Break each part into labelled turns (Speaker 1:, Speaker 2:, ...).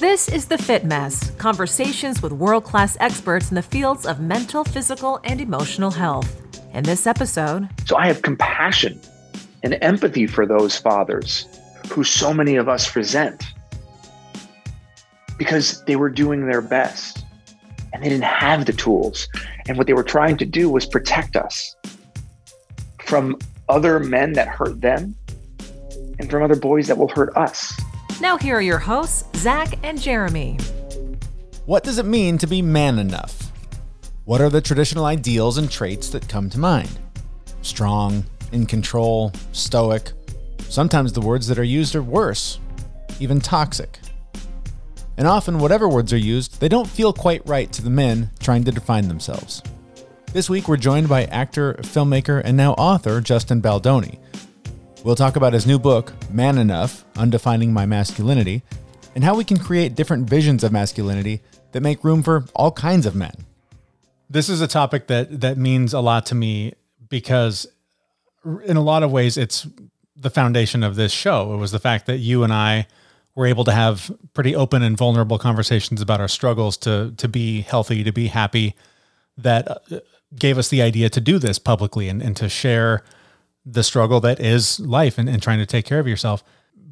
Speaker 1: This is The Fit Mess conversations with world class experts in the fields of mental, physical, and emotional health. In this episode,
Speaker 2: so I have compassion and empathy for those fathers who so many of us resent because they were doing their best and they didn't have the tools. And what they were trying to do was protect us from other men that hurt them and from other boys that will hurt us.
Speaker 1: Now, here are your hosts, Zach and Jeremy.
Speaker 3: What does it mean to be man enough? What are the traditional ideals and traits that come to mind? Strong, in control, stoic. Sometimes the words that are used are worse, even toxic. And often, whatever words are used, they don't feel quite right to the men trying to define themselves. This week, we're joined by actor, filmmaker, and now author Justin Baldoni. We'll talk about his new book, Man Enough Undefining My Masculinity, and how we can create different visions of masculinity that make room for all kinds of men.
Speaker 4: This is a topic that that means a lot to me because in a lot of ways it's the foundation of this show. It was the fact that you and I were able to have pretty open and vulnerable conversations about our struggles to to be healthy, to be happy that uh, gave us the idea to do this publicly and, and to share the struggle that is life and, and trying to take care of yourself.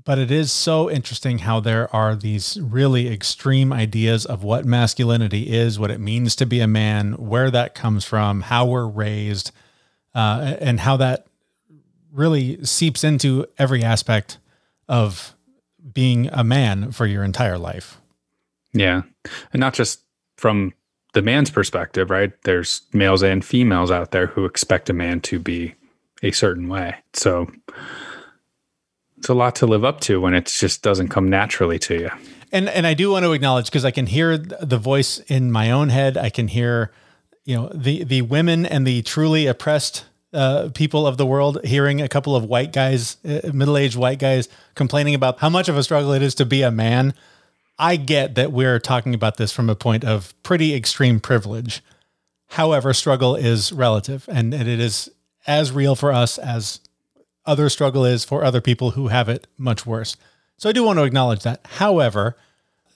Speaker 4: But it is so interesting how there are these really extreme ideas of what masculinity is, what it means to be a man, where that comes from, how we're raised, uh, and how that really seeps into every aspect of being a man for your entire life.
Speaker 5: Yeah. And not just from the man's perspective, right? There's males and females out there who expect a man to be a certain way. So it's a lot to live up to when it just doesn't come naturally to you.
Speaker 4: And and I do want to acknowledge because I can hear the voice in my own head. I can hear, you know, the the women and the truly oppressed uh, people of the world hearing a couple of white guys, uh, middle aged white guys, complaining about how much of a struggle it is to be a man. I get that we're talking about this from a point of pretty extreme privilege. However, struggle is relative and, and it is as real for us as other struggle is for other people who have it much worse. So I do want to acknowledge that. However,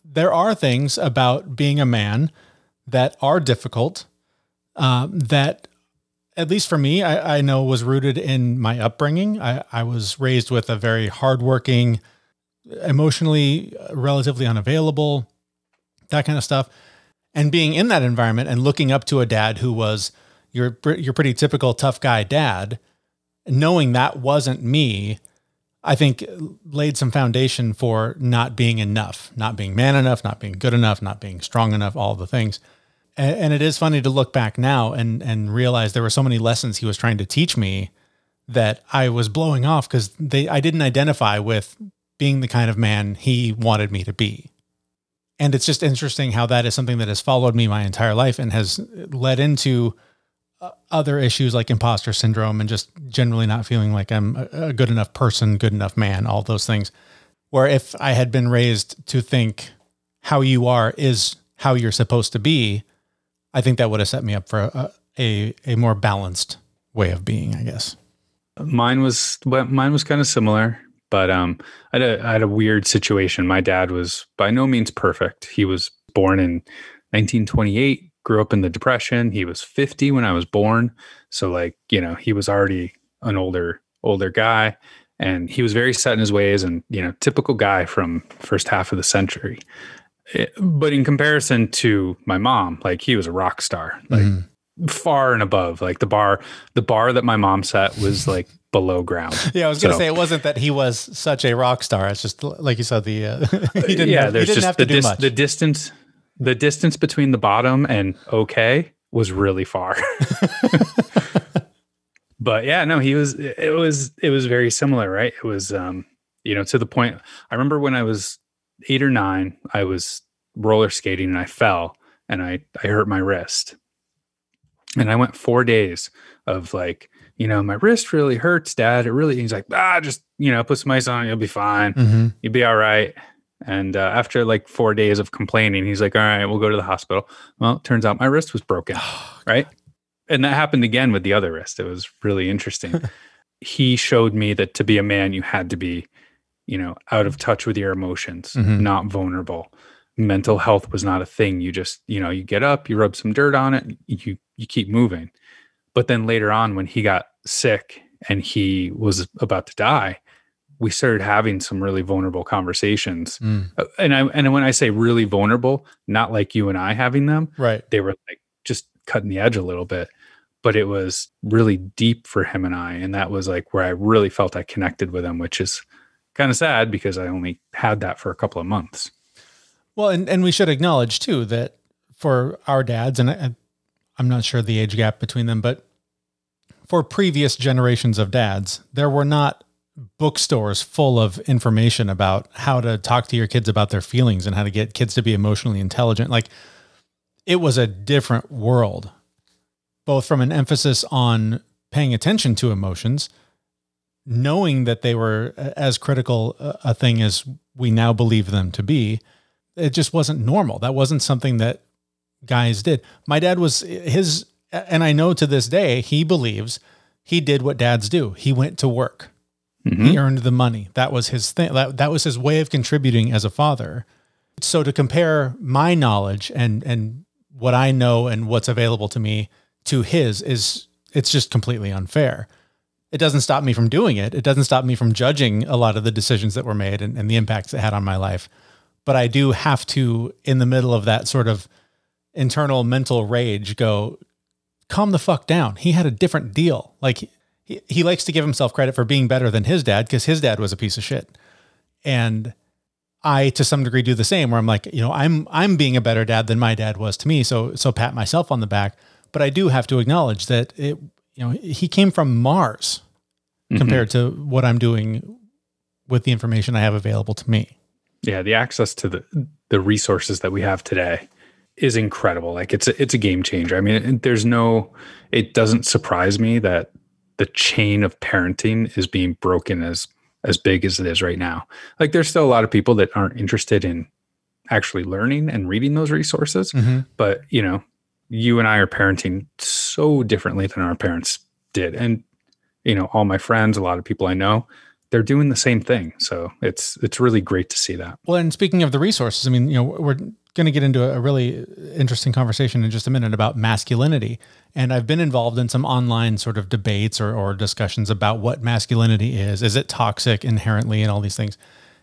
Speaker 4: there are things about being a man that are difficult, um, that at least for me, I, I, know was rooted in my upbringing. I, I was raised with a very hardworking, emotionally relatively unavailable, that kind of stuff. And being in that environment and looking up to a dad who was your your pretty typical tough guy dad, knowing that wasn't me, I think laid some foundation for not being enough, not being man enough, not being good enough, not being strong enough, all the things. And, and it is funny to look back now and and realize there were so many lessons he was trying to teach me that I was blowing off because they I didn't identify with being the kind of man he wanted me to be. And it's just interesting how that is something that has followed me my entire life and has led into other issues like imposter syndrome and just generally not feeling like I'm a good enough person, good enough man, all those things. Where if I had been raised to think how you are is how you're supposed to be, I think that would have set me up for a, a, a more balanced way of being, I guess.
Speaker 5: Mine was well, mine was kind of similar, but um, I had, a, I had a weird situation. My dad was by no means perfect. He was born in 1928 grew up in the depression. He was 50 when i was born. So like you know he was already an older older guy and he was very set in his ways and you know typical guy from first half of the century. It, eh, but in comparison to my mom like he was a rock star like mm-hmm. far and above. Like the bar the bar that my mom set was like below ground.
Speaker 4: Yeah i was gonna so, say it wasn't that he was such a rock star. It's just like you said the uh, he didn't yeah there's just
Speaker 5: the, dis- the distance the distance between the bottom and okay was really far. but yeah, no, he was it was it was very similar, right? It was um, you know, to the point I remember when I was 8 or 9, I was roller skating and I fell and I I hurt my wrist. And I went 4 days of like, you know, my wrist really hurts, dad. It really he's like, "Ah, just, you know, put some ice on, you'll be fine. Mm-hmm. You'll be all right." And uh, after like four days of complaining, he's like, "All right, we'll go to the hospital." Well, turns out my wrist was broken, right? And that happened again with the other wrist. It was really interesting. he showed me that to be a man, you had to be, you know, out of touch with your emotions, mm-hmm. not vulnerable. mental health was not a thing. You just, you know, you get up, you rub some dirt on it, you you keep moving. But then later on when he got sick and he was about to die, we started having some really vulnerable conversations.
Speaker 4: Mm.
Speaker 5: Uh, And I and when I say really vulnerable, not like you and I having them,
Speaker 4: Right.
Speaker 5: they were like just cutting the edge a little bit but it was really deep for him and i and that was like where i really felt i connected with him which is kind of sad because i only had that for a couple of months
Speaker 4: Well, and, and we should acknowledge too that for our dads, and I, I'm not sure the age gap between them, but for previous generations of dads, there were not bookstores full of information about how to talk to your kids about their feelings and how to get kids to be emotionally intelligent. Like it was a different world, both from an emphasis on paying attention to emotions, knowing that they were as critical a thing as we now believe them to be it just wasn't normal. That wasn't something that guys did. My dad was his, and I know to this day, he believes he did what dads do. He went to work. He mm-hmm. earned the money. That was his thing. That, that was his way of contributing as a father. So to compare my knowledge and, and what I know and what's available to me to his is, it's just completely unfair. It doesn't stop me from doing it. It doesn't stop me from judging a lot of the decisions that were made and, and the impacts it had on my life but I do have to, in the middle of that sort of internal mental rage, go, calm the fuck down. He had a different deal. Like he, he likes to give himself credit for being better than his dad because his dad was a piece of shit. And I, to some degree, do the same where I'm like, you know, I'm, I'm being a better dad than my dad was to me. So, so pat myself on the back. But I do have to acknowledge that it, you know, he came from Mars mm-hmm. compared to what I'm doing with the information I have available to me.
Speaker 5: yeah the access to the the resources that we have today is incredible like it's a, it's a game changer i mean there's no it doesn't surprise me that the chain of parenting is being broken as as big as it is right now. Like there's still a lot of people that aren't interested in actually learning and reading those resources mm-hmm. but you know you and i are parenting so differently than our parents did. And you know all my friends a lot of people i know they're doing the same thing. So it's it's really great to see that.
Speaker 4: Well, and speaking of the resources, I mean, you know, we're going to get into a really interesting conversation in just a minute about masculinity. And I've been involved in some online sort of debates or, or discussions about what masculinity is. Is it toxic inherently and all these things?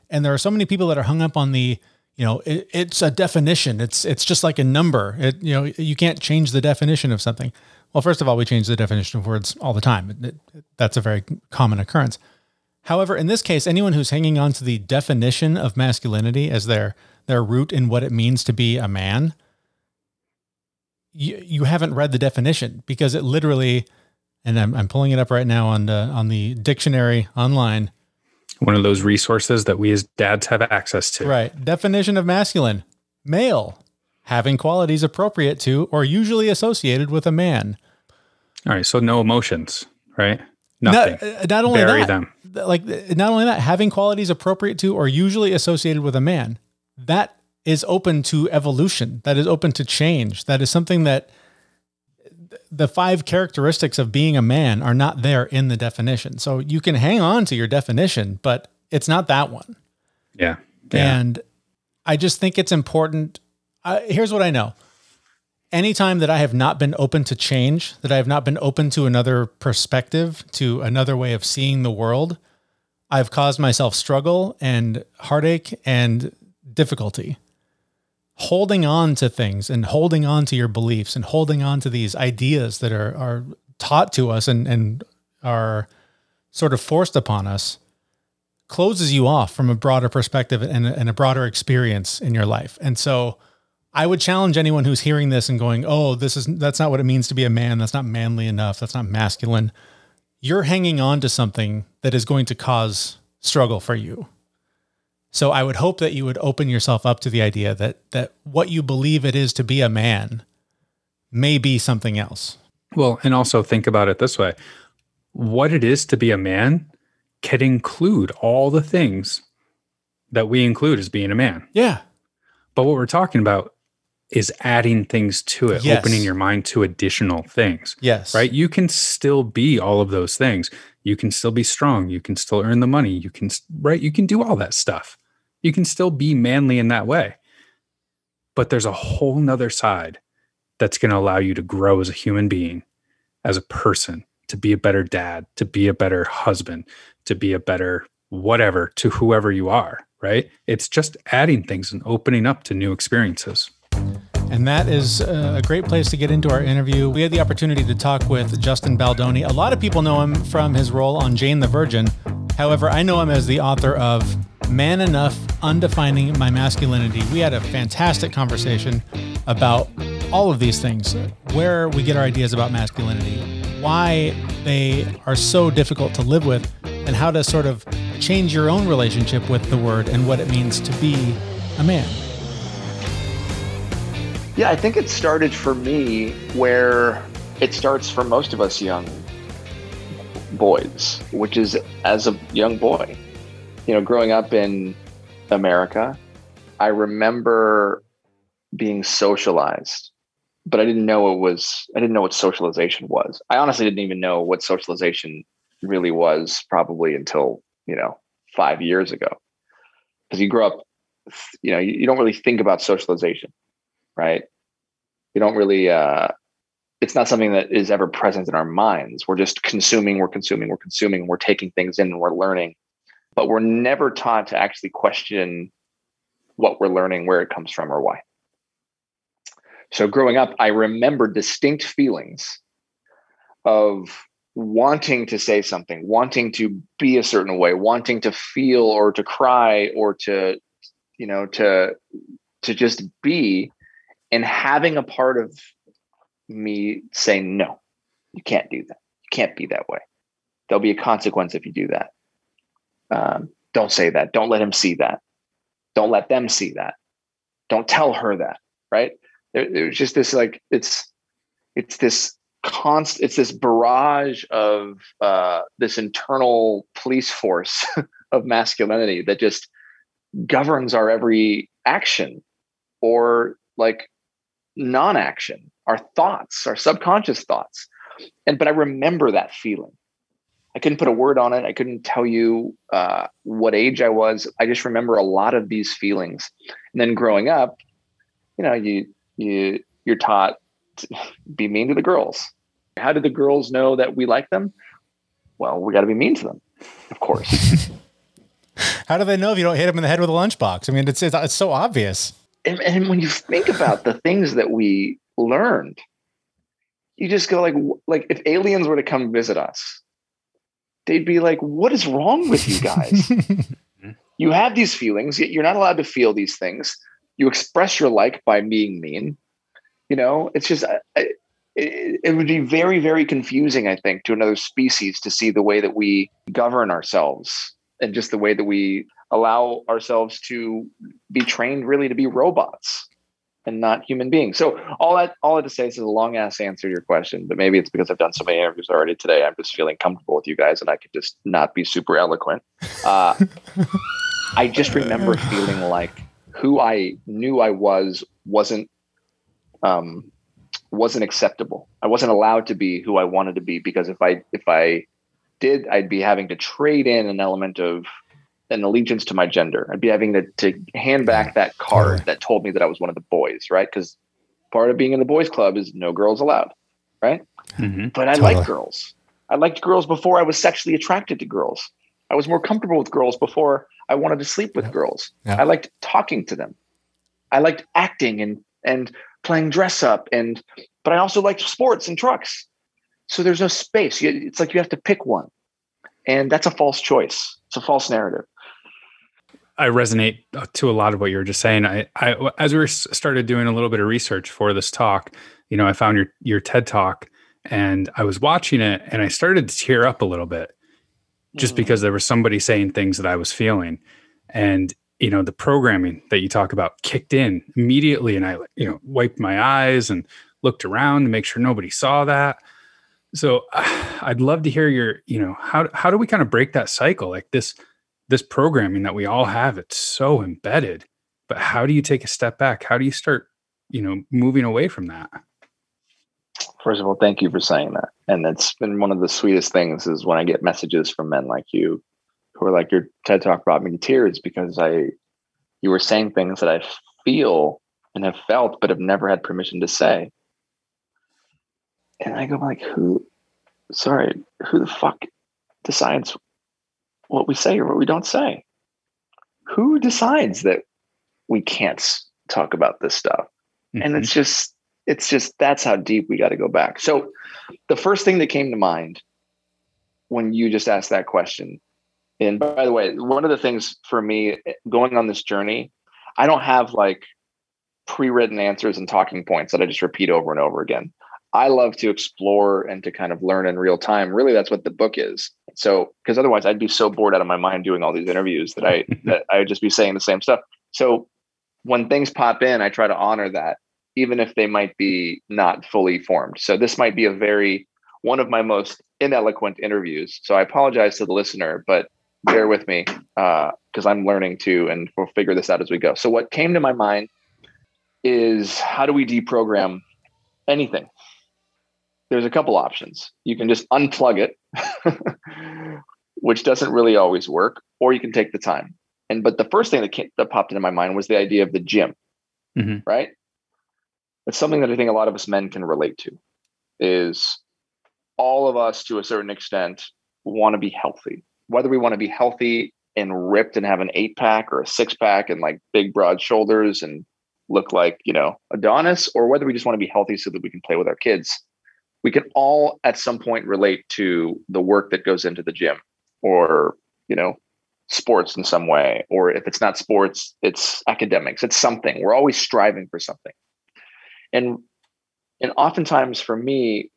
Speaker 4: And there are so many people that are hung up on the, you know, it, it's a definition. It's it's just like a number. It you know you can't change the definition of something. Well, first of all, we change the definition of words all the time. It- it- that's a very common occurrence. However, in this case, anyone who's hanging on to the definition of masculinity as their their root in what it means to be a man, you, you haven't read the definition because it literally, and I'm, I'm pulling it up right now on the on the dictionary online.
Speaker 5: one of those resources that we as dads have access to.
Speaker 4: Right, definition of masculine: male, having qualities appropriate to or usually associated with a man.
Speaker 5: All right. So no emotions, right? Nothing.
Speaker 4: Not, uh, not only
Speaker 5: Bury
Speaker 4: that,
Speaker 5: them.
Speaker 4: like not only that, having qualities appropriate to or usually associated with a man, that is open to evolution. That is open to change. That is something that the five characteristics of being a man are not there in the definition. So you can hang on to your definition, but it's not that one.
Speaker 5: Yeah. Yeah.
Speaker 4: And I just think it's important. I, here's what I know. Anytime that I have not been open to change, that I have not been open to another perspective, to another way of seeing the world, I've caused myself struggle and heartache and difficulty. Holding on to things and holding on to your beliefs and holding on to these ideas that are, are taught to us and, and are sort of forced upon us closes you off from a broader perspective and, and a broader experience in your life. And so I would challenge anyone who's hearing this and going, "Oh, this is that's not what it means to be a man. That's not manly enough. That's not masculine." You're hanging on to something that is going to cause struggle for you. So I would hope that you would open yourself up to the idea that that what you believe it is to be a man may be something else.
Speaker 5: Well, and also think about it this way what it is to be a man can include all the things that we include as being a man.
Speaker 4: Yeah.
Speaker 5: But what we're talking about is adding things to it,
Speaker 4: Yes.
Speaker 5: opening your mind to additional things.
Speaker 4: Yes.
Speaker 5: Right? You can still be all of those things. You can still be strong. You can still earn the money. You can, right? You can do all that stuff. You can still be manly in that way. but there's a whole nother side that's going to allow you to grow as a human being, as a person, to be a better dad, to be a better husband, to be a better whatever to whoever you are, right? It's just adding things and opening up to new experiences.
Speaker 4: And that is uh, a great place to get into our interview. We had the opportunity to talk with Justin Baldoni. A lot of people know him from his role on Jane the Virgin. However, I know him as the author of Man Enough Undefining My Masculinity. We had a fantastic conversation about all of these things where we get our ideas about masculinity, why they are so difficult to live with, and how to sort of change your own relationship with the word and what it means to be a man.
Speaker 2: Yeah, I think it started for me where it starts for most of us young boys, which is as a young boy. You know, growing up in America, I remember being socialized, but I didn't know it was, I didn't know what socialization was. I honestly didn't even know what socialization really was probably until, you know, five years ago. Because you grow up, you know, you, don't really think about socialization right? We don't really uh it's not something that is ever present in our minds. We're just consuming, we're consuming, we're consuming, we're taking things in and we're learning. But we're never taught to actually question what we're learning, where it comes from, or why. So growing up, I remember distinct feelings of wanting to say something, wanting to be a certain way, wanting to feel or to cry or to, you know, to to just be and having a part of me saying no you can't do that. You can't be that way. There'll be a consequence if you do that. Um, don't say that. Don't let him see that. Don't let them see that. Don't tell her that right? There, there's just this like it's it's this constant it's this barrage of uh, this internal police force of masculinity that just governs our every action or like non-action our thoughts our subconscious thoughts. And but i remember that feeling. I couldn't put a word on it. I couldn't tell you uh, what age i was. I just remember a lot of these feelings. And then growing up you know you you you're taught to be mean to the girls. How do the girls know that we like them? Well we got to be mean to them of course.
Speaker 4: How do they know if you don't hit them in the head with a lunchbox? I mean, it's, it's, it's so obvious.
Speaker 2: And, and when you think about the things that we learned you just go like like if aliens were to come visit us they'd be like what is wrong with you guys? You have these feelings yet you're not allowed to feel these things. You express your like by being mean. You know it's just I, it, it would be very very confusing i think to another species to see the way that we govern ourselves and just the way that we allow ourselves to be trained really to be robots and not human beings. So all that all I to say is a long ass answer to your question, but maybe it's because I've done so many interviews already today. I'm just feeling comfortable with you guys and I could just not be super eloquent. Uh, I just remember feeling like who I knew I was wasn't um, wasn't acceptable. I wasn't allowed to be who I wanted to be because if I if I did, I'd be having to trade in an element of an allegiance to my gender. I'd be having to, to hand back that card that told me that I was one of the boys, right? Because part of being in the boys club is no girls allowed, right?
Speaker 5: Mm-hmm.
Speaker 2: But I
Speaker 4: Totally.
Speaker 2: liked girls. I liked girls before I was sexually attracted to girls. I was more comfortable with girls before I wanted to sleep with
Speaker 4: Yeah.
Speaker 2: girls.
Speaker 4: Yeah.
Speaker 2: I liked talking to them. I liked acting and and playing dress up and but I also liked sports and trucks. So there's no space. It's like you have to pick one. And that's a false choice. It's a false narrative.
Speaker 5: I resonate uh, to a lot of what you were just saying. I, I as we were started doing a little bit of research for this talk, you know, I found your your TED talk and I was watching it and I started to tear up a little bit just mm. because there was somebody saying things that I was feeling. And you know, the programming that you talk about kicked in immediately and I you know, wiped my eyes and looked around to make sure nobody saw that. So I'd love to hear your, you know, how how do we kind of break that cycle like this this programming that we all have it's so embedded but how do you take a step back how do you start you know moving away from that
Speaker 2: First of all, thank you for saying that. And it's been one of the sweetest things is when I get messages from men like you who are like, your TED talk brought me to tears because I, you were saying things that I feel and have felt, but have never had permission to say. And I go like, who, sorry, who the fuck decides what we say or what we don't say? Who decides that we can't talk about this stuff? Mm-hmm. And it's just, it's just, that's how deep we got to go back. So the first thing that came to mind when you just asked that question, and by the way, one of the things for me going on this journey, I don't have like pre-written answers and talking points that I just repeat over and over again. I love to explore and to kind of learn in real time. Really, that's what the book is. So, because otherwise, I'd be so bored out of my mind doing all these interviews that I that I would just be saying the same stuff. So, when things pop in, I try to honor that, even if they might be not fully formed. So, this might be a very one of my most ineloquent interviews. So, I apologize to the listener, but bear with me because uh, I'm learning too, and we'll figure this out as we go. So, what came to my mind is how do we deprogram anything? There's a couple options. You can just unplug it, which doesn't really always work, or you can take the time. And but the first thing that came, that popped into my mind was the idea of the gym, mm-hmm. right? It's something that I think a lot of us men can relate to. Is all of us to a certain extent want to be healthy whether we want to be healthy and ripped and have an eight pack or a six pack and like big broad shoulders and look like you know adonis or whether we just want to be healthy so that we can play with our kids we can all at some point relate to the work that goes into the gym or you know sports in some way or if it's not sports it's academics it's something. We're always striving for something. And and oftentimes for me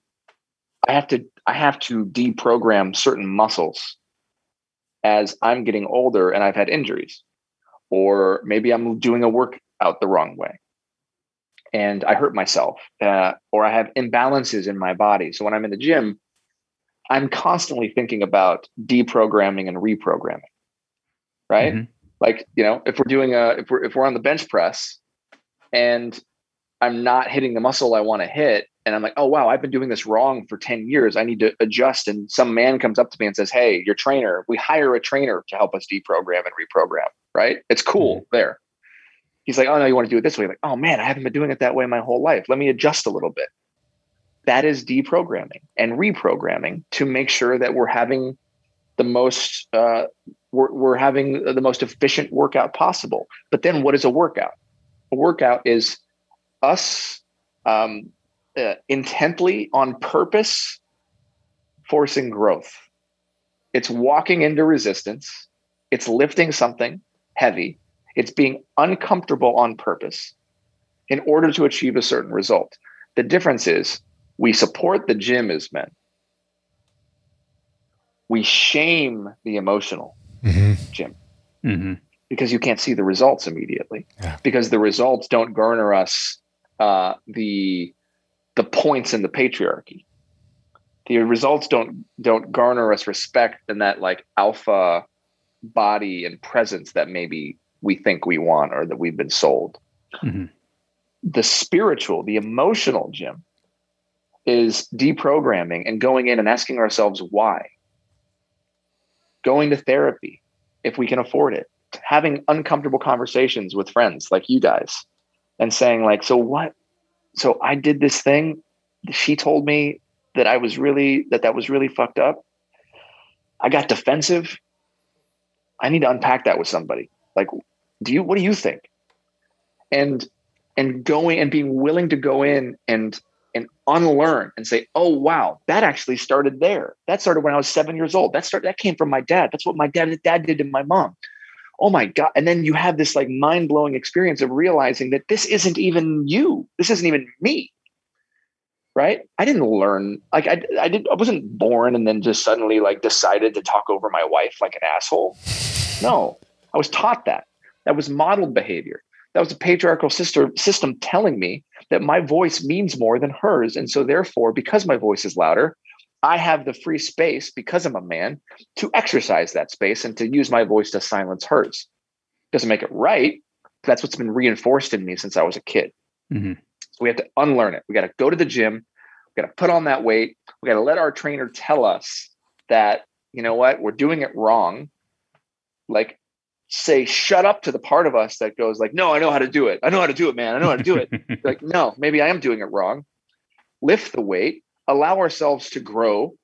Speaker 2: i have to i have to deprogram certain muscles as I'm getting older and I've had injuries, or maybe I'm doing a workout the wrong way and I hurt myself, uh, or I have imbalances in my body. So when I'm in the gym, I'm constantly thinking about deprogramming and reprogramming. Right? Mm-hmm. Like, you know, if we're doing a if we're if we're on the bench press and I'm not hitting the muscle I want to hit, and I'm like, oh wow, I've been doing this wrong for 10 years. I need to adjust. And some man comes up to me and says, Hey, your trainer, we hire a trainer to help us deprogram and reprogram. Right. It's cool mm-hmm. there. He's like, Oh no, you want to do it this way? Like, oh man, I haven't been doing it that way my whole life. Let me adjust a little bit. That is deprogramming and reprogramming to make sure that we're having the most uh, we're, we're having the most efficient workout possible. But then what is a workout? A workout is us um, uh, intently on purpose forcing growth. It's walking into resistance. It's lifting something heavy. It's being uncomfortable on purpose in order to achieve a certain result. The difference is we support the gym as men. We shame the emotional mm-hmm. gym mm-hmm. because you can't see the results immediately. Yeah. Because the results don't garner us uh, the the points in the patriarchy. The results don't don't garner us respect in that like alpha body and presence that maybe we think we want or that we've been sold. Mm-hmm. The spiritual, the emotional gym is deprogramming and going in and asking ourselves why. Going to therapy if we can afford it. Having uncomfortable conversations with friends like you guys and saying like so what so I did this thing. She told me that I was really that that was really fucked up. I got defensive. I need to unpack that with somebody. Like, do you what do you think? And and going and being willing to go in and and unlearn and say, oh wow, that actually started there. That started when I was seven years old. That started that came from my dad. That's what my dad dad did to my mom oh my god and then you have this like mind-blowing experience of realizing that this isn't even you this isn't even me right i didn't learn like i, I didn't. i wasn't born and then just suddenly like decided to talk over my wife like an asshole no i was taught that that was modeled behavior that was a patriarchal sister system telling me that my voice means more than hers and so therefore because my voice is louder I have the free space because I'm a man to exercise that space and to use my voice to silence hers. Doesn't make it right. That's what's been reinforced in me since I was a kid. Mm-hmm. So we have to unlearn it. We got to go to the gym. We got to put on that weight. We got to let our trainer tell us that, you know what, we're doing it wrong. Like say shut up to the part of us that goes like, no, I know how to do it. I know how to do it, man. I know how to do it. like, no, maybe I am doing it wrong. Lift the weight, allow ourselves to grow,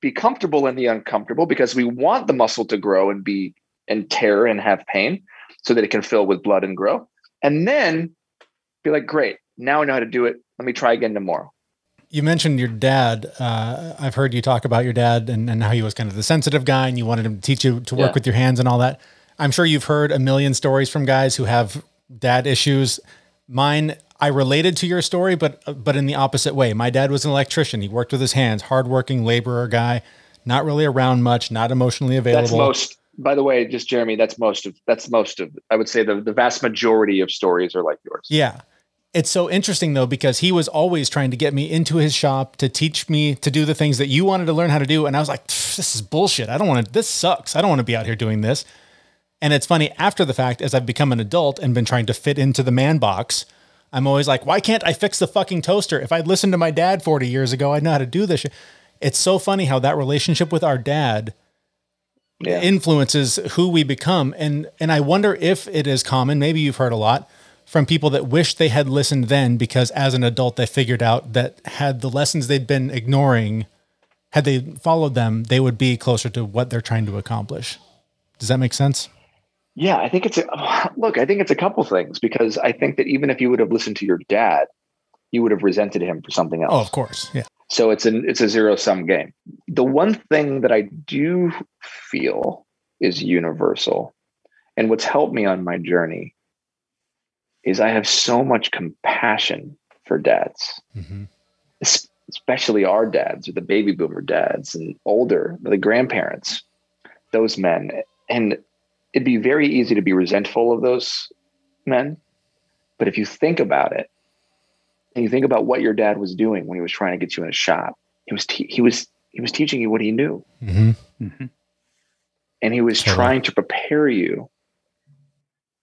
Speaker 2: be comfortable in the uncomfortable because we want the muscle to grow and be and tear and have pain so that it can fill with blood and grow. And then be like, great, now I know how to do it. Let me try again tomorrow.
Speaker 4: You mentioned your dad. Uh, I've heard you talk about your dad and, and how he was kind of the sensitive guy and you wanted him to teach you to work
Speaker 2: Yeah.
Speaker 4: with your hands and all that. I'm sure you've heard a million stories from guys who have dad issues. Mine, I related to your story, but but in the opposite way. My dad was an electrician. He worked with his hands, hardworking laborer guy, not really around much, not emotionally available.
Speaker 2: That's most by the way, just Jeremy, that's most of that's most of I would say the, the vast majority of stories are like yours.
Speaker 4: Yeah. It's so interesting though, because he was always trying to get me into his shop to teach me to do the things that you wanted to learn how to do. And I was like, this is bullshit. I don't want to, this sucks. I don't want to be out here doing this. And it's funny after the fact, as I've become an adult and been trying to fit into the man box, I'm always like, why can't I fix the fucking toaster? If I'd listened to my dad 40 years ago, I'd know how to do this. It's so funny how that relationship with our dad
Speaker 2: Yeah.
Speaker 4: influences who we become. And and I wonder if it is common, maybe you've heard a lot from people that wish they had listened then because as an adult they figured out that had the lessons they'd been ignoring, had they followed them, they would be closer to what they're trying to accomplish. Does that make sense?
Speaker 2: Yeah, I think it's a look, I think it's a couple things because I think that even if you would have listened to your dad, you would have resented him for something else.
Speaker 4: Oh, of course. Yeah.
Speaker 2: So it's an it's a zero sum game. The one thing that I do feel is universal, and what's helped me on my journey is I have so much compassion for dads,
Speaker 4: hmm
Speaker 2: especially our dads or the baby boomer dads and older, the grandparents, those men. And it'd be very easy to be resentful of those men. But if you think about it, and you think about what your dad was doing when he was trying to get you in a shop, he was te- he was he was teaching you what he knew,
Speaker 4: hmm
Speaker 5: Mhm.
Speaker 2: and he was
Speaker 4: Totally.
Speaker 2: trying to prepare you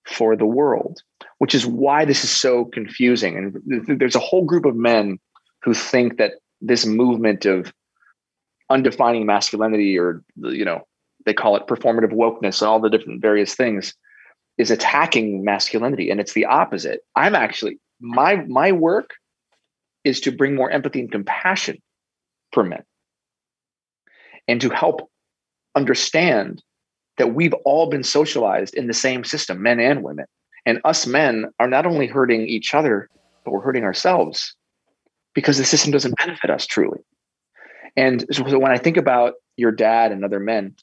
Speaker 2: for the world, which is why this is so confusing. And th- there's a whole group of men who think that this movement of undefining masculinity, or you know, they call it performative wokeness, and all the different various things, is attacking masculinity, and it's the opposite. I'm actually my my work is to bring more empathy and compassion for men, and to help understand that we've all been socialized in the same system, men and women. And us men are not only hurting each other, but we're hurting ourselves because the system doesn't benefit us truly. And so when I think about your dad and other men,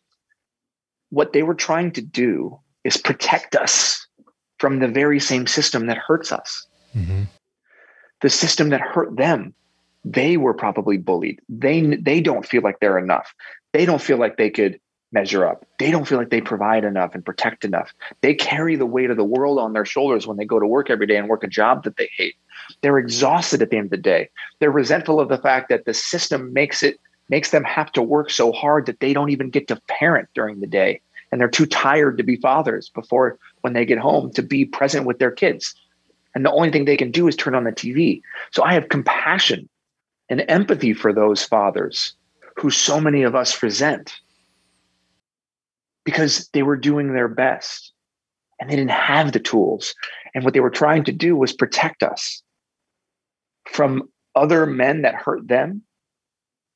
Speaker 2: what they were trying to do is protect us from the very same system that hurts us,
Speaker 4: hmm
Speaker 2: the system that hurt them. They were probably bullied. They they don't feel like they're enough. They don't feel like they could measure up. They don't feel like they provide enough and protect enough. They carry the weight of the world on their shoulders when they go to work every day and work a job that they hate. They're exhausted at the end of the day. They're resentful of the fact that the system makes it makes them have to work so hard that they don't even get to parent during the day and they're too tired to be fathers before when they get home to be present with their kids. And the only thing they can do is turn on the TV. So I have compassion and empathy for those fathers who so many of us resent because they were doing their best and they didn't have the tools. And what they were trying to do was protect us from other men that hurt them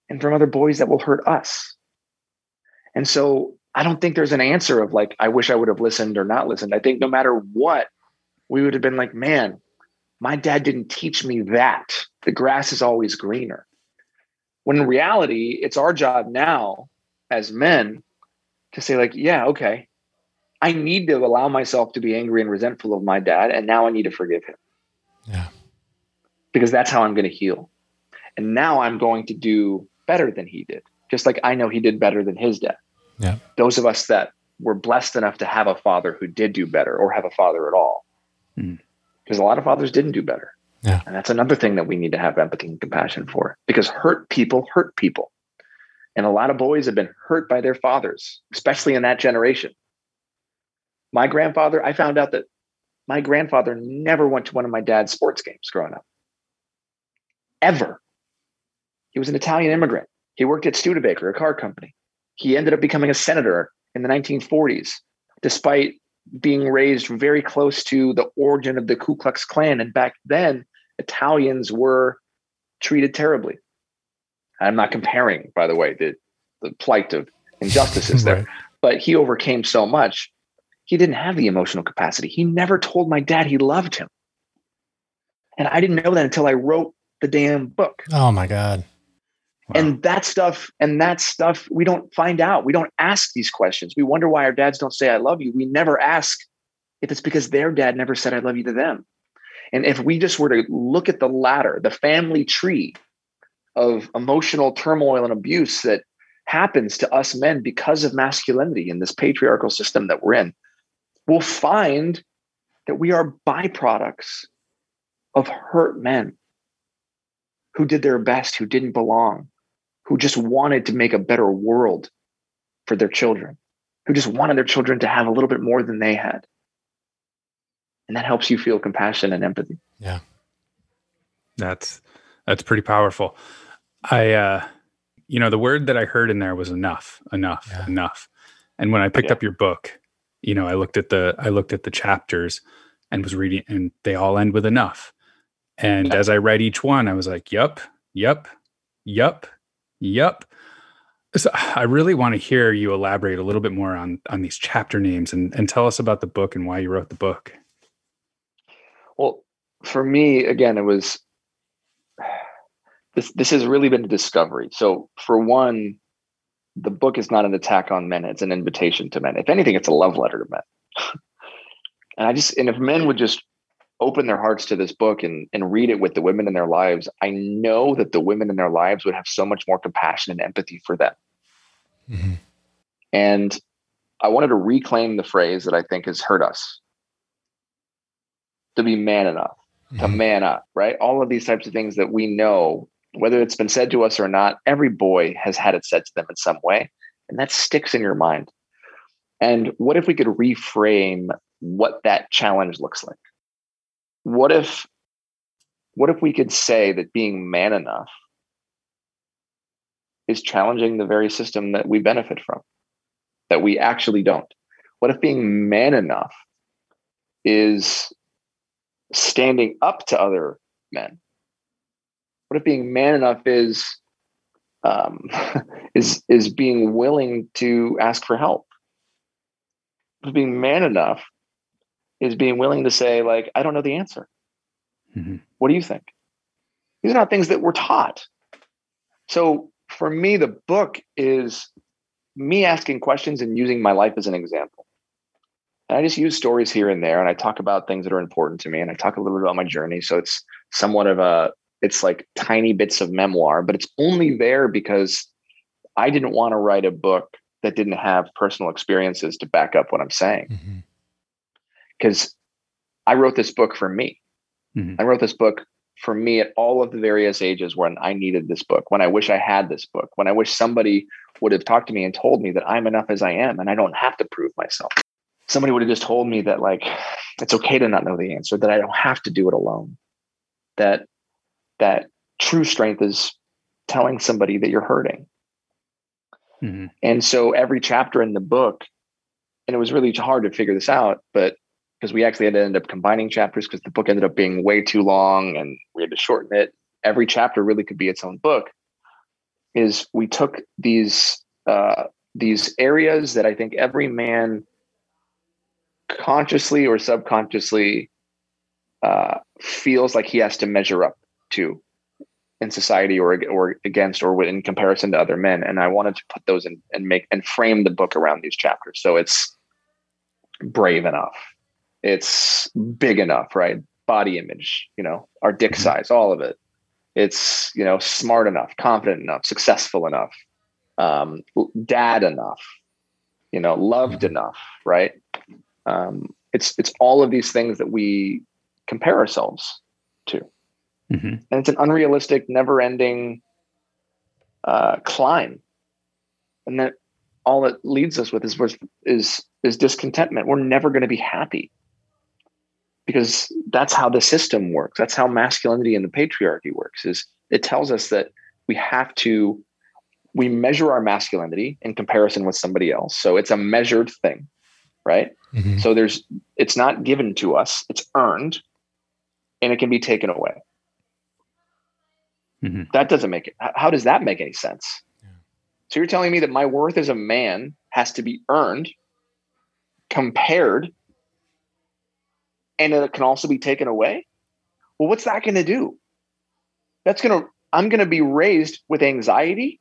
Speaker 2: and from other boys that will hurt us. And so I don't think there's an answer of like, I wish I would have listened or not listened. I think no matter what, we would have been like, man, my dad didn't teach me that. The grass is always greener. When in reality, it's our job now as men to say, like, yeah, okay, I need to allow myself to be angry and resentful of my dad. And now I need to forgive him
Speaker 4: Yeah.
Speaker 2: because that's how I'm going to heal. And now I'm going to do better than he did, just like I know he did better than his dad.
Speaker 4: Yeah.
Speaker 2: Those of us that were blessed enough to have a father who did do better or have a father at all.
Speaker 5: Mm.
Speaker 2: Because a lot of fathers didn't do better.
Speaker 4: Yeah.
Speaker 2: And that's another thing that we need to have empathy and compassion for because hurt people hurt people. And a lot of boys have been hurt by their fathers, especially in that generation. My grandfather, I found out that my grandfather never went to one of my dad's sports games growing up. Ever. He was an Italian immigrant. He worked at Studebaker, a car company. He ended up becoming a senator in the 1940s, despite being raised very close to the origin of the Ku Klux Klan. And back then, Italians were treated terribly. I'm not comparing, by the way, the, the plight of injustices right. there, but he overcame so much. He didn't have the emotional capacity. He never told my dad he loved him. And I didn't know that until I wrote the damn book.
Speaker 4: Oh my God.
Speaker 2: Wow. And that stuff, and that stuff, we don't find out. We don't ask these questions. We wonder why our dads don't say, I love you. We never ask if it's because their dad never said, I love you to them. And if we just were to look at the ladder, the family tree of emotional turmoil and abuse that happens to us men because of masculinity in this patriarchal system that we're in, we'll find that we are byproducts of hurt men who did their best, who didn't belong, who just wanted to make a better world for their children, who just wanted their children to have a little bit more than they had. And that helps you feel compassion and empathy.
Speaker 4: Yeah.
Speaker 5: That's that's pretty powerful. I uh you know, the word that I heard in there was enough, enough, yeah. enough. And when I picked yeah. up your book, you know, I looked at the I looked at the chapters and was reading and they all end with enough. And yeah. as I read each one, I was like, "Yep, yep, yep, yep." So I really want to hear you elaborate a little bit more on on these chapter names and and tell us about the book and why you wrote the book.
Speaker 2: Well, for me, again, it was this. This has really been a discovery. So, for one, the book is not an attack on men; it's an invitation to men. If anything, it's a love letter to men. and I just and if men would just open their hearts to this book and, and read it with the women in their lives, I know that the women in their lives would have so much more compassion and empathy for them. Mm-hmm. And I wanted to reclaim the phrase that I think has hurt us to be man enough, mm-hmm. to man up, right? All of these types of things that we know, whether it's been said to us or not, every boy has had it said to them in some way. And that sticks in your mind. And what if we could reframe what that challenge looks like? What if what if we could say that being man enough is challenging the very system that we benefit from that we actually don't? What if being man enough is standing up to other men? What if being man enough is um, is is being willing to ask for help? Being man enough is being willing to say, like, I don't know the answer. Mm-hmm. What do you think? These are not things that we're taught. So for me, the book is me asking questions and using my life as an example. And I just use stories here and there, and I talk about things that are important to me, and I talk a little bit about my journey. So it's somewhat of a, it's like tiny bits of memoir, but it's only there because I didn't want to write a book that didn't have personal experiences to back up what I'm saying. Mm-hmm because I wrote this book for me. Mm-hmm. I wrote this book for me at all of the various ages when I needed this book, when I wish I had this book, when I wish somebody would have talked to me and told me that I'm enough as I am and I don't have to prove myself. Somebody would have just told me that, like, it's okay to not know the answer, that I don't have to do it alone, that that true strength is telling somebody that you're hurting. Mm-hmm. And so every chapter in the book, and it was really hard to figure this out, but because we actually had to end up combining chapters because the book ended up being way too long and we had to shorten it. Every chapter really could be its own book. Is we took these uh, these areas that I think every man consciously or subconsciously uh, feels like he has to measure up to in society or or against or in comparison to other men and i wanted to put those in and make and frame the book around these chapters so it's brave enough it's big enough, right? Body image, you know, our dick mm-hmm. size, all of it. It's, you know, smart enough, confident enough, successful enough, um, dad enough, you know, loved mm-hmm. enough, right? Um, it's it's all of these things that we compare ourselves to, mm-hmm. and it's an unrealistic, never-ending uh, climb, and that all it leads us with is is is discontentment. We're never going to be happy because that's how the system works that's how masculinity and the patriarchy works is it tells us that we have to we measure our masculinity in comparison with somebody else so it's a measured thing right Mm-hmm. So there's it's not given to us, it's earned and it can be taken away. Mm-hmm. That doesn't make it how does that make any sense? Yeah. So you're telling me that my worth as a man has to be earned, compared, and it can also be taken away? Well, what's that going to do? That's going to I'm going to be raised with anxiety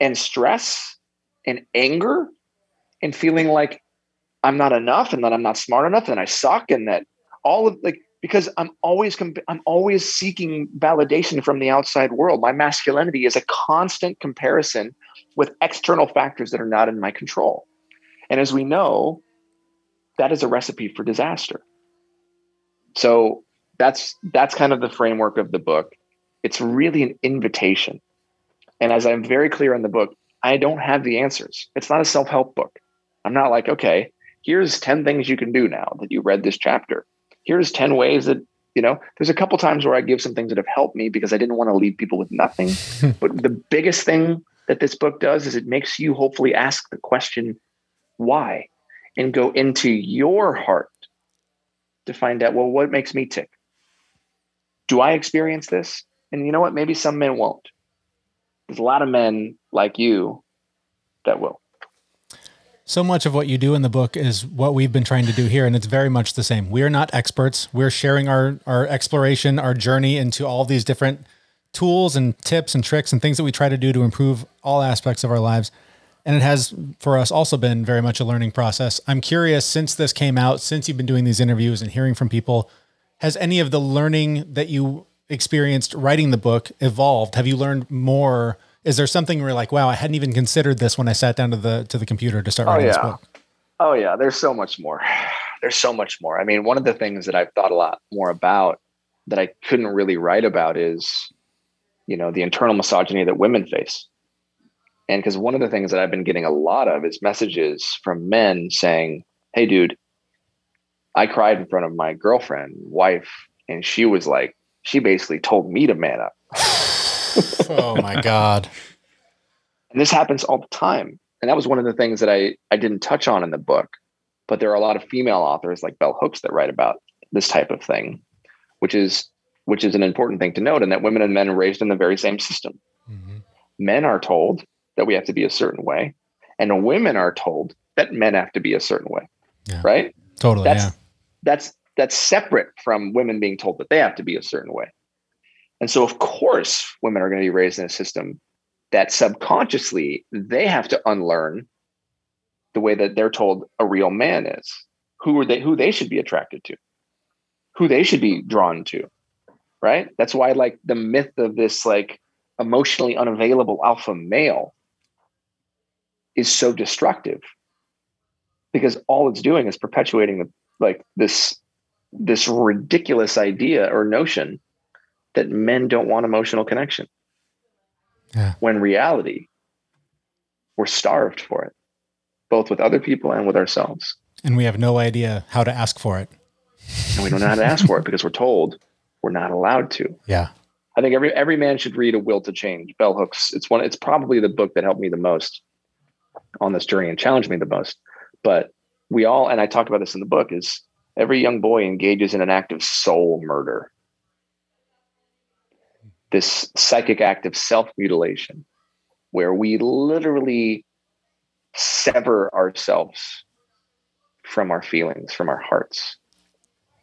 Speaker 2: and stress and anger and feeling like I'm not enough and that I'm not smart enough and I suck and that all of like because I'm always comp- I'm always seeking validation from the outside world. My masculinity is a constant comparison with external factors that are not in my control. And as we know, that is a recipe for disaster. So that's that's kind of the framework of the book. It's really an invitation. And as I'm very clear in the book, I don't have the answers. It's not a self-help book. I'm not like, okay, here's 10 things you can do now that you read this chapter. Here's 10 ways that, you know, there's a couple times where I give some things that have helped me because I didn't want to leave people with nothing. but the biggest thing that this book does is it makes you hopefully ask the question, why? And go into your heart to find out, well, what makes me tick? Do I experience this? And you know what? Maybe some men won't. There's a lot of men like you that will.
Speaker 4: So much of what you do in the book is what we've been trying to do here, and it's very much the same. We are not experts. We're sharing our our exploration, our journey into all these different tools and tips and tricks and things that we try to do to improve all aspects of our lives. And it has for us also been very much a learning process. I'm curious since this came out, since you've been doing these interviews and hearing from people, has any of the learning that you experienced writing the book evolved? Have you learned more is there something where you're like, wow, I hadn't even considered this when I sat down to the to the computer to start oh, writing
Speaker 2: yeah.
Speaker 4: this book?
Speaker 2: Oh yeah, there's so much more. There's so much more. I mean, one of the things that I've thought a lot more about that I couldn't really write about is, you know, the internal misogyny that women face. And because one of the things that I've been getting a lot of is messages from men saying, Hey, dude, I cried in front of my girlfriend, wife, and she was like, she basically told me to man up.
Speaker 4: oh my god.
Speaker 2: And this happens all the time. And that was one of the things that I I didn't touch on in the book. But there are a lot of female authors like Bell Hooks that write about this type of thing, which is which is an important thing to note, and that women and men are raised in the very same system. Mm-hmm. Men are told that we have to be a certain way, and women are told that men have to be a certain way. Yeah. Right?
Speaker 4: Totally.
Speaker 2: That's
Speaker 4: yeah.
Speaker 2: that's that's separate from women being told that they have to be a certain way. And so, of course, women are going to be raised in a system that subconsciously they have to unlearn the way that they're told a real man is, who are they, who they should be attracted to, who they should be drawn to, right? That's why, like the myth of this like emotionally unavailable alpha male is so destructive because all it's doing is perpetuating the like this this ridiculous idea or notion that men don't want emotional connection. Yeah. When reality, we're starved for it, both with other people and with ourselves.
Speaker 4: And we have no idea how to ask for it.
Speaker 2: And we don't know how to ask for it because we're told we're not allowed to.
Speaker 4: Yeah.
Speaker 2: I think every every man should read A Will to Change. Bell Hooks. It's one. It's probably the book that helped me the most on this journey and challenged me the most. But we all, and I talk about this in the book, is every young boy engages in an act of soul murder this psychic act of self mutilation, where we literally sever ourselves from our feelings, from our hearts,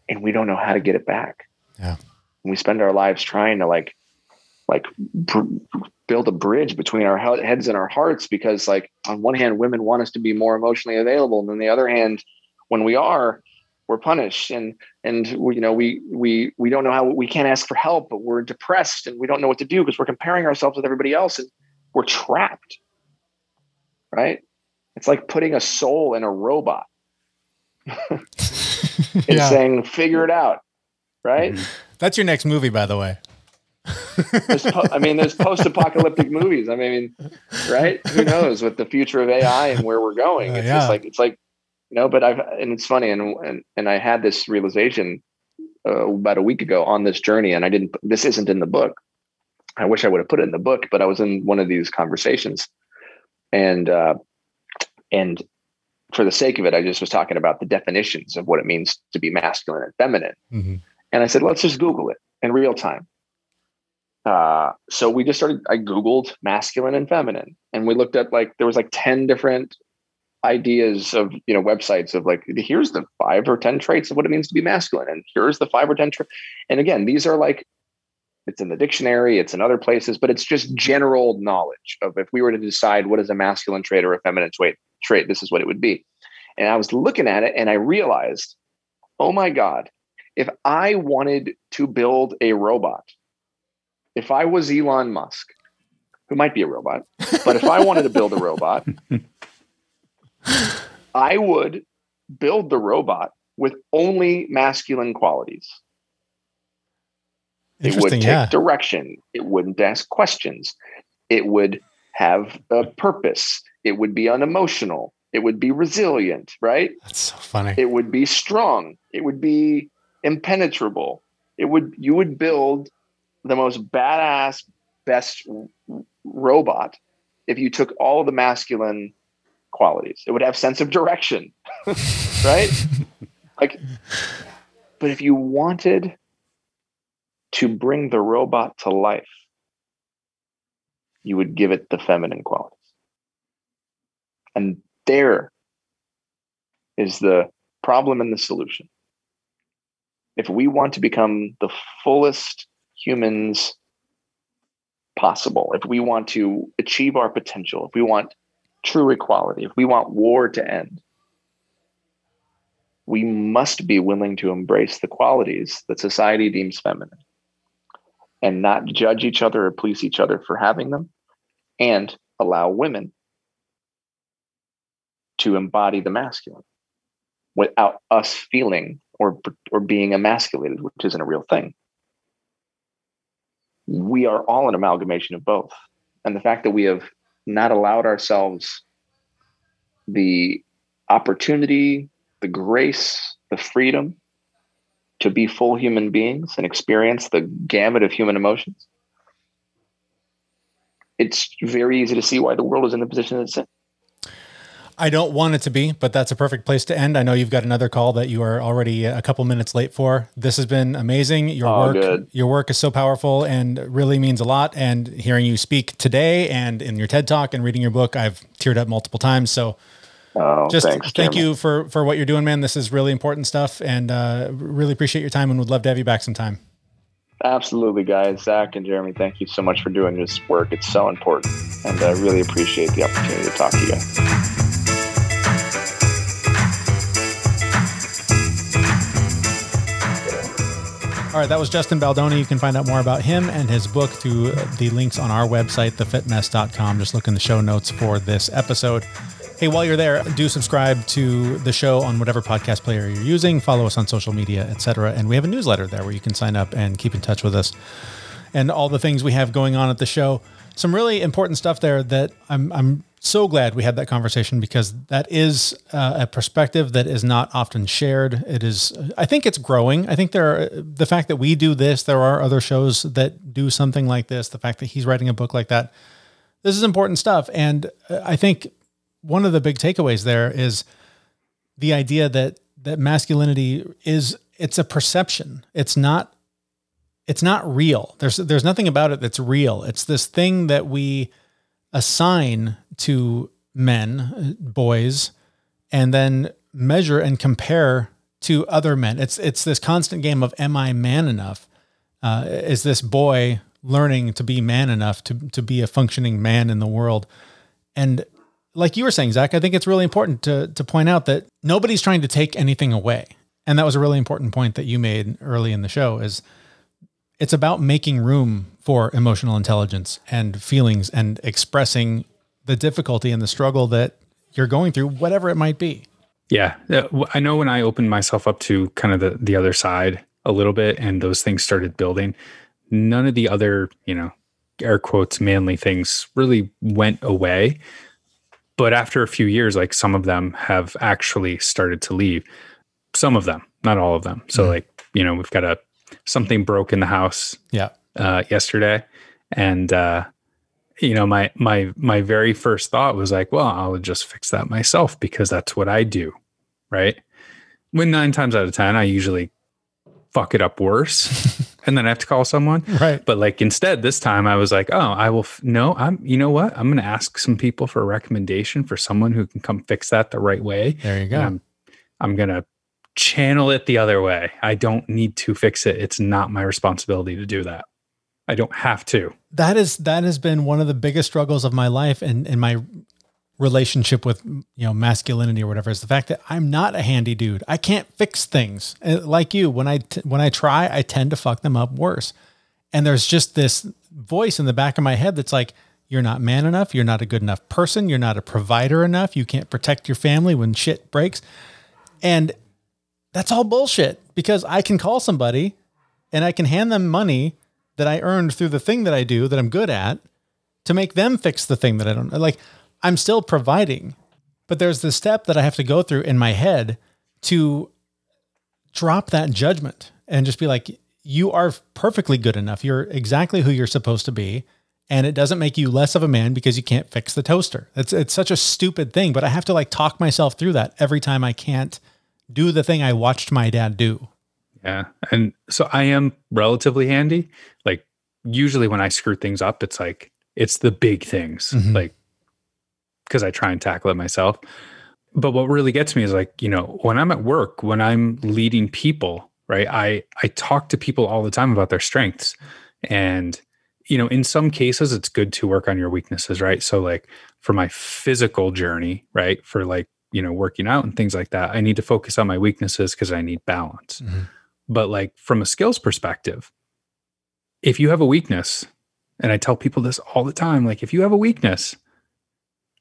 Speaker 2: and we don't know how to get it back.
Speaker 4: Yeah.
Speaker 2: And we spend our lives trying to like, like br- build a bridge between our heads and our hearts because, like, on one hand, women want us to be more emotionally available, and on the other hand, when we are, we're punished. And and we, you know we we we don't know how we can't ask for help but we're depressed and we don't know what to do because we're comparing ourselves with everybody else and we're trapped. Right? It's like putting a soul in a robot. It's yeah. saying figure it out. Right? Mm-hmm.
Speaker 4: that's your next movie by the way
Speaker 2: po- I mean, there's post-apocalyptic movies. I mean, right? Who knows with the future of AI and where we're going? Uh, it's yeah. just like it's like you know but i've and it's funny and and, and i had this realization uh, about a week ago on this journey and i didn't this isn't in the book i wish i would have put it in the book but i was in one of these conversations and uh and for the sake of it, I just was talking about the definitions of what it means to be masculine and feminine.
Speaker 4: Mm-hmm.
Speaker 2: And I said, let's just Google it in real time. Uh, so we just started, I Googled masculine and feminine, and we looked at like, there was like 10 different ideas of, you know, websites of like, here's the five or 10 traits of what it means to be masculine. And here's the five or 10. Tra- and again, these are like, it's in the dictionary, it's in other places, but it's just general knowledge of if we were to decide what is a masculine trait or a feminine trait, trait, this is what it would be. And I was looking at it and I realized, oh my God, if I wanted to build a robot, if I was Elon Musk, who might be a robot, but if I wanted to build a robot, I would build the robot with only masculine qualities. It would take
Speaker 4: Yeah.
Speaker 2: direction. It wouldn't ask questions. It would have a purpose. It would be unemotional. It would be resilient, right?
Speaker 4: That's so funny.
Speaker 2: It would be strong. It would be impenetrable. It would you would build the most badass best robot if you took all of the masculine qualities. It would have sense of direction, right? like but if you wanted to bring the robot to life, you would give it the feminine qualities. And there is the problem and the solution. If we want to become the fullest humans possible, if we want to achieve our potential, if we want true equality, if we want war to end, we must be willing to embrace the qualities that society deems feminine and not judge each other or police each other for having them and allow women to embody the masculine without us feeling or or being emasculated which isn't a real thing we are all an amalgamation of both. And the fact that we have not allowed ourselves the opportunity the grace the freedom to be full human beings and experience the gamut of human emotions it's very easy to see why the world is in the position it's in
Speaker 4: I don't want it to be, but that's a perfect place to end. I know you've got another call that you are already a couple minutes late for. This has been amazing. Your
Speaker 2: Oh,
Speaker 4: work,
Speaker 2: good.
Speaker 4: your work is so powerful and really means a lot. And hearing you speak today and in your TED talk and reading your book, I've teared up multiple times. So
Speaker 2: oh
Speaker 4: just
Speaker 2: thanks
Speaker 4: thank
Speaker 2: Jeremy.
Speaker 4: you for for what you're doing, man. This is really important stuff, and uh, really appreciate your time. And would love to have you back sometime.
Speaker 2: Absolutely, guys. Zach and Jeremy, thank you so much for doing this work. It's so important. And I really appreciate the opportunity to talk to you guys.
Speaker 4: All right, that was Justin Baldoni. You can find out more about him and his book through the links on our website, thefitmess.com. Just look in the show notes for this episode. Hey, while you're there, do subscribe to the show on whatever podcast player you're using. Follow us on social media, etc. And we have a newsletter there where you can sign up and keep in touch with us and all the things we have going on at the show. Some really important stuff there that I'm I'm so glad we had that conversation because that is uh, a perspective that is not often shared. It is, I think it's growing. I think there are the fact that we do this, there are other shows that do something like this. The fact that he's writing a book like that, this is important stuff. And uh, I think one of the big takeaways there is the idea that that masculinity is it's a perception. It's not it's not real. There's there's nothing about it that's real. It's this thing that we assign to men, uh, boys, and then measure and compare to other men. It's it's this constant game of am I man enough? Uh, is this boy learning to be man enough to to be a functioning man in the world? And like you were saying, Zach, I think it's really important to to point out that nobody's trying to take anything away. And that was a really important point that you made early in the show is it's about making room for emotional intelligence and feelings and expressing the difficulty and the struggle that you're going through, whatever it might be.
Speaker 5: Yeah. I know when I opened myself up to kind of the, the other side a little bit and those things started building, none of the other, you know, air quotes, manly things really went away. But after a few years, like some of them have actually started to leave. Some of them, not all of them. So,
Speaker 4: Mhm.
Speaker 5: like, you know, we've got a something broke in the house
Speaker 4: Yeah.
Speaker 5: uh, yesterday, and uh, you know, my my my very first thought was like, well, I'll just fix that myself because that's what I do, right? When nine times out of ten, I usually fuck it up worse, and then I have to call someone.
Speaker 4: Right.
Speaker 5: But like instead, this time I was like, oh, I will. F- no, I'm. You know what? I'm going to ask some people for a recommendation for someone who can come fix that the right way.
Speaker 4: There you go.
Speaker 5: And I'm, I'm going to channel it the other way. I don't need to fix it. It's not my responsibility to do that. I don't have to.
Speaker 4: that is that has been one of the biggest struggles of my life and in my relationship with you know masculinity or whatever is the fact that I'm not a handy dude. I can't fix things. Uh, Like you, when I t- when I try, I tend to fuck them up worse. And there's just this voice in the back of my head that's like, you're not man enough, you're not a good enough person, you're not a provider enough, you can't protect your family when shit breaks. And that's all bullshit because I can call somebody and I can hand them money that I earned through the thing that I do that I'm good at to make them fix the thing that I don't like. I'm still providing, but there's the step that I have to go through in my head to drop that judgment and just be like, you are perfectly good enough. You're exactly who you're supposed to be. And it doesn't make you less of a man because you can't fix the toaster. It's it's such a stupid thing, but I have to like talk myself through that every time I can't do the thing I watched my dad do.
Speaker 5: Yeah. And so I am relatively handy. Like usually when I screw things up, it's like it's the big things.
Speaker 4: Mhm.
Speaker 5: Like because I try and tackle it myself. But what really gets me is like, you know, when I'm at work, when I'm leading people, right? I I talk to people all the time about their strengths. And you know, in some cases it's good to work on your weaknesses, right? So like for my physical journey, right? For like, you know, working out and things like that, I need to focus on my weaknesses because I need balance.
Speaker 4: Mhm.
Speaker 5: But like from a skills perspective, if you have a weakness, and I tell people this all the time, like if you have a weakness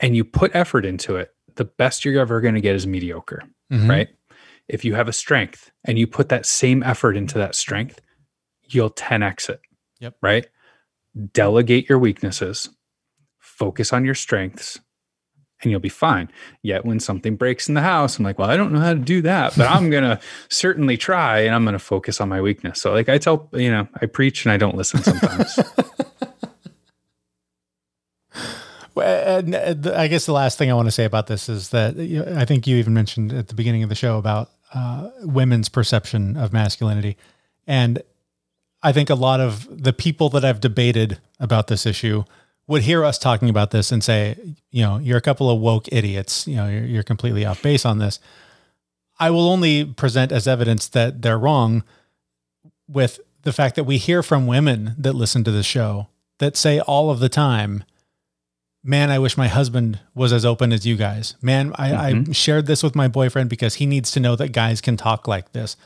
Speaker 5: and you put effort into it, the best you're ever going to get is mediocre,
Speaker 4: Mhm.
Speaker 5: right? If you have a strength and you put that same effort into that strength, you'll 10x it.
Speaker 4: Yep.
Speaker 5: Right? Delegate your weaknesses, focus on your strengths, and you'll be fine. Yet when something breaks in the house, I'm like, well, I don't know how to do that, but I'm going to certainly try and I'm going to focus on my weakness. So, like, I tell, you know, I preach and I don't listen sometimes.
Speaker 4: Well, uh, I guess the last thing I want to say about this is that I think you even mentioned at the beginning of the show about uh, women's perception of masculinity. And I think a lot of the people that I've debated about this issue would hear us talking about this and say, you know, you're a couple of woke idiots. You know, you're, you're completely off base on this. I will only present as evidence that they're wrong with the fact that we hear from women that listen to the show that say all of the time, man, I wish my husband was as open as you guys. Man, I, I mm-hmm. shared this with my boyfriend because he needs to know that guys can talk like this.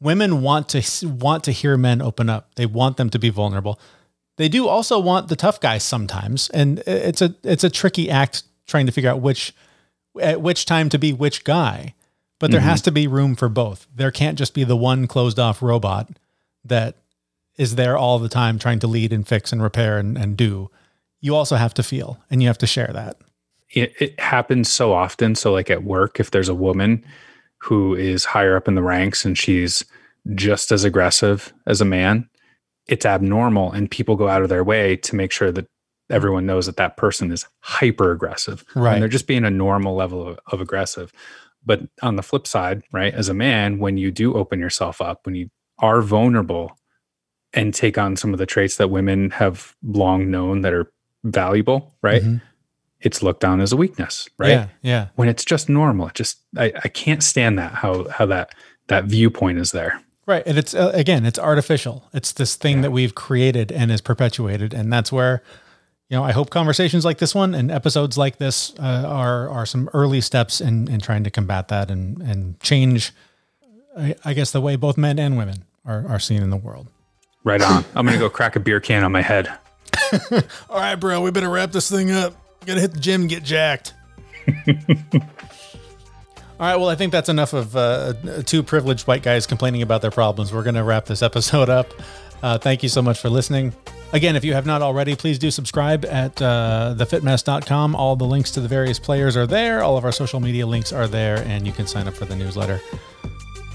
Speaker 4: Women want to want to hear men open up. They want them to be vulnerable. They do also want the tough guys sometimes, and it's a it's a tricky act trying to figure out which at which time to be which guy. But there has mm-hmm. to be room for both. There can't just be the one closed off robot that is there all the time trying to lead and fix and repair and, and do you also have to feel and you have to share that.
Speaker 5: it, it happens so often. So, like at work, if there's a woman who is higher up in the ranks and she's just as aggressive as a man, it's abnormal. And people go out of their way to make sure that everyone knows that that person is hyper aggressive.
Speaker 4: Right.
Speaker 5: And they're just being a normal level of, of aggressive. But on the flip side, right, as a man, when you do open yourself up, when you are vulnerable and take on some of the traits that women have long known that are valuable, right?
Speaker 4: Mhm.
Speaker 5: It's looked on as a weakness, right?
Speaker 4: Yeah. Yeah.
Speaker 5: When it's just normal. It just I, I can't stand that how how that that viewpoint is there.
Speaker 4: Right. And it's, uh, again, it's artificial. It's this thing that we've created and is perpetuated. And that's where, you know, I hope conversations like this one and episodes like this uh, are, are some early steps in, in trying to combat that and, and change, I, I guess, the way both men and women are, are seen in the world.
Speaker 5: Right on. I'm gonna go crack a beer can on my head.
Speaker 4: All right, bro, we better wrap this thing up. Gotta hit the gym and get jacked. All right, well, I think that's enough of uh, two privileged white guys complaining about their problems. We're going to wrap this episode up. Uh, thank you so much for listening. Again, if you have not already, please do subscribe at uh, thefitmess.com. All the links to the various players are there. All of our social media links are there, and you can sign up for the newsletter.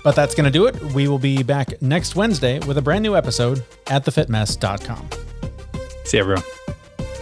Speaker 4: But that's going to do it. We will be back next Wednesday with a brand new episode at thefitmess.com.
Speaker 5: See everyone.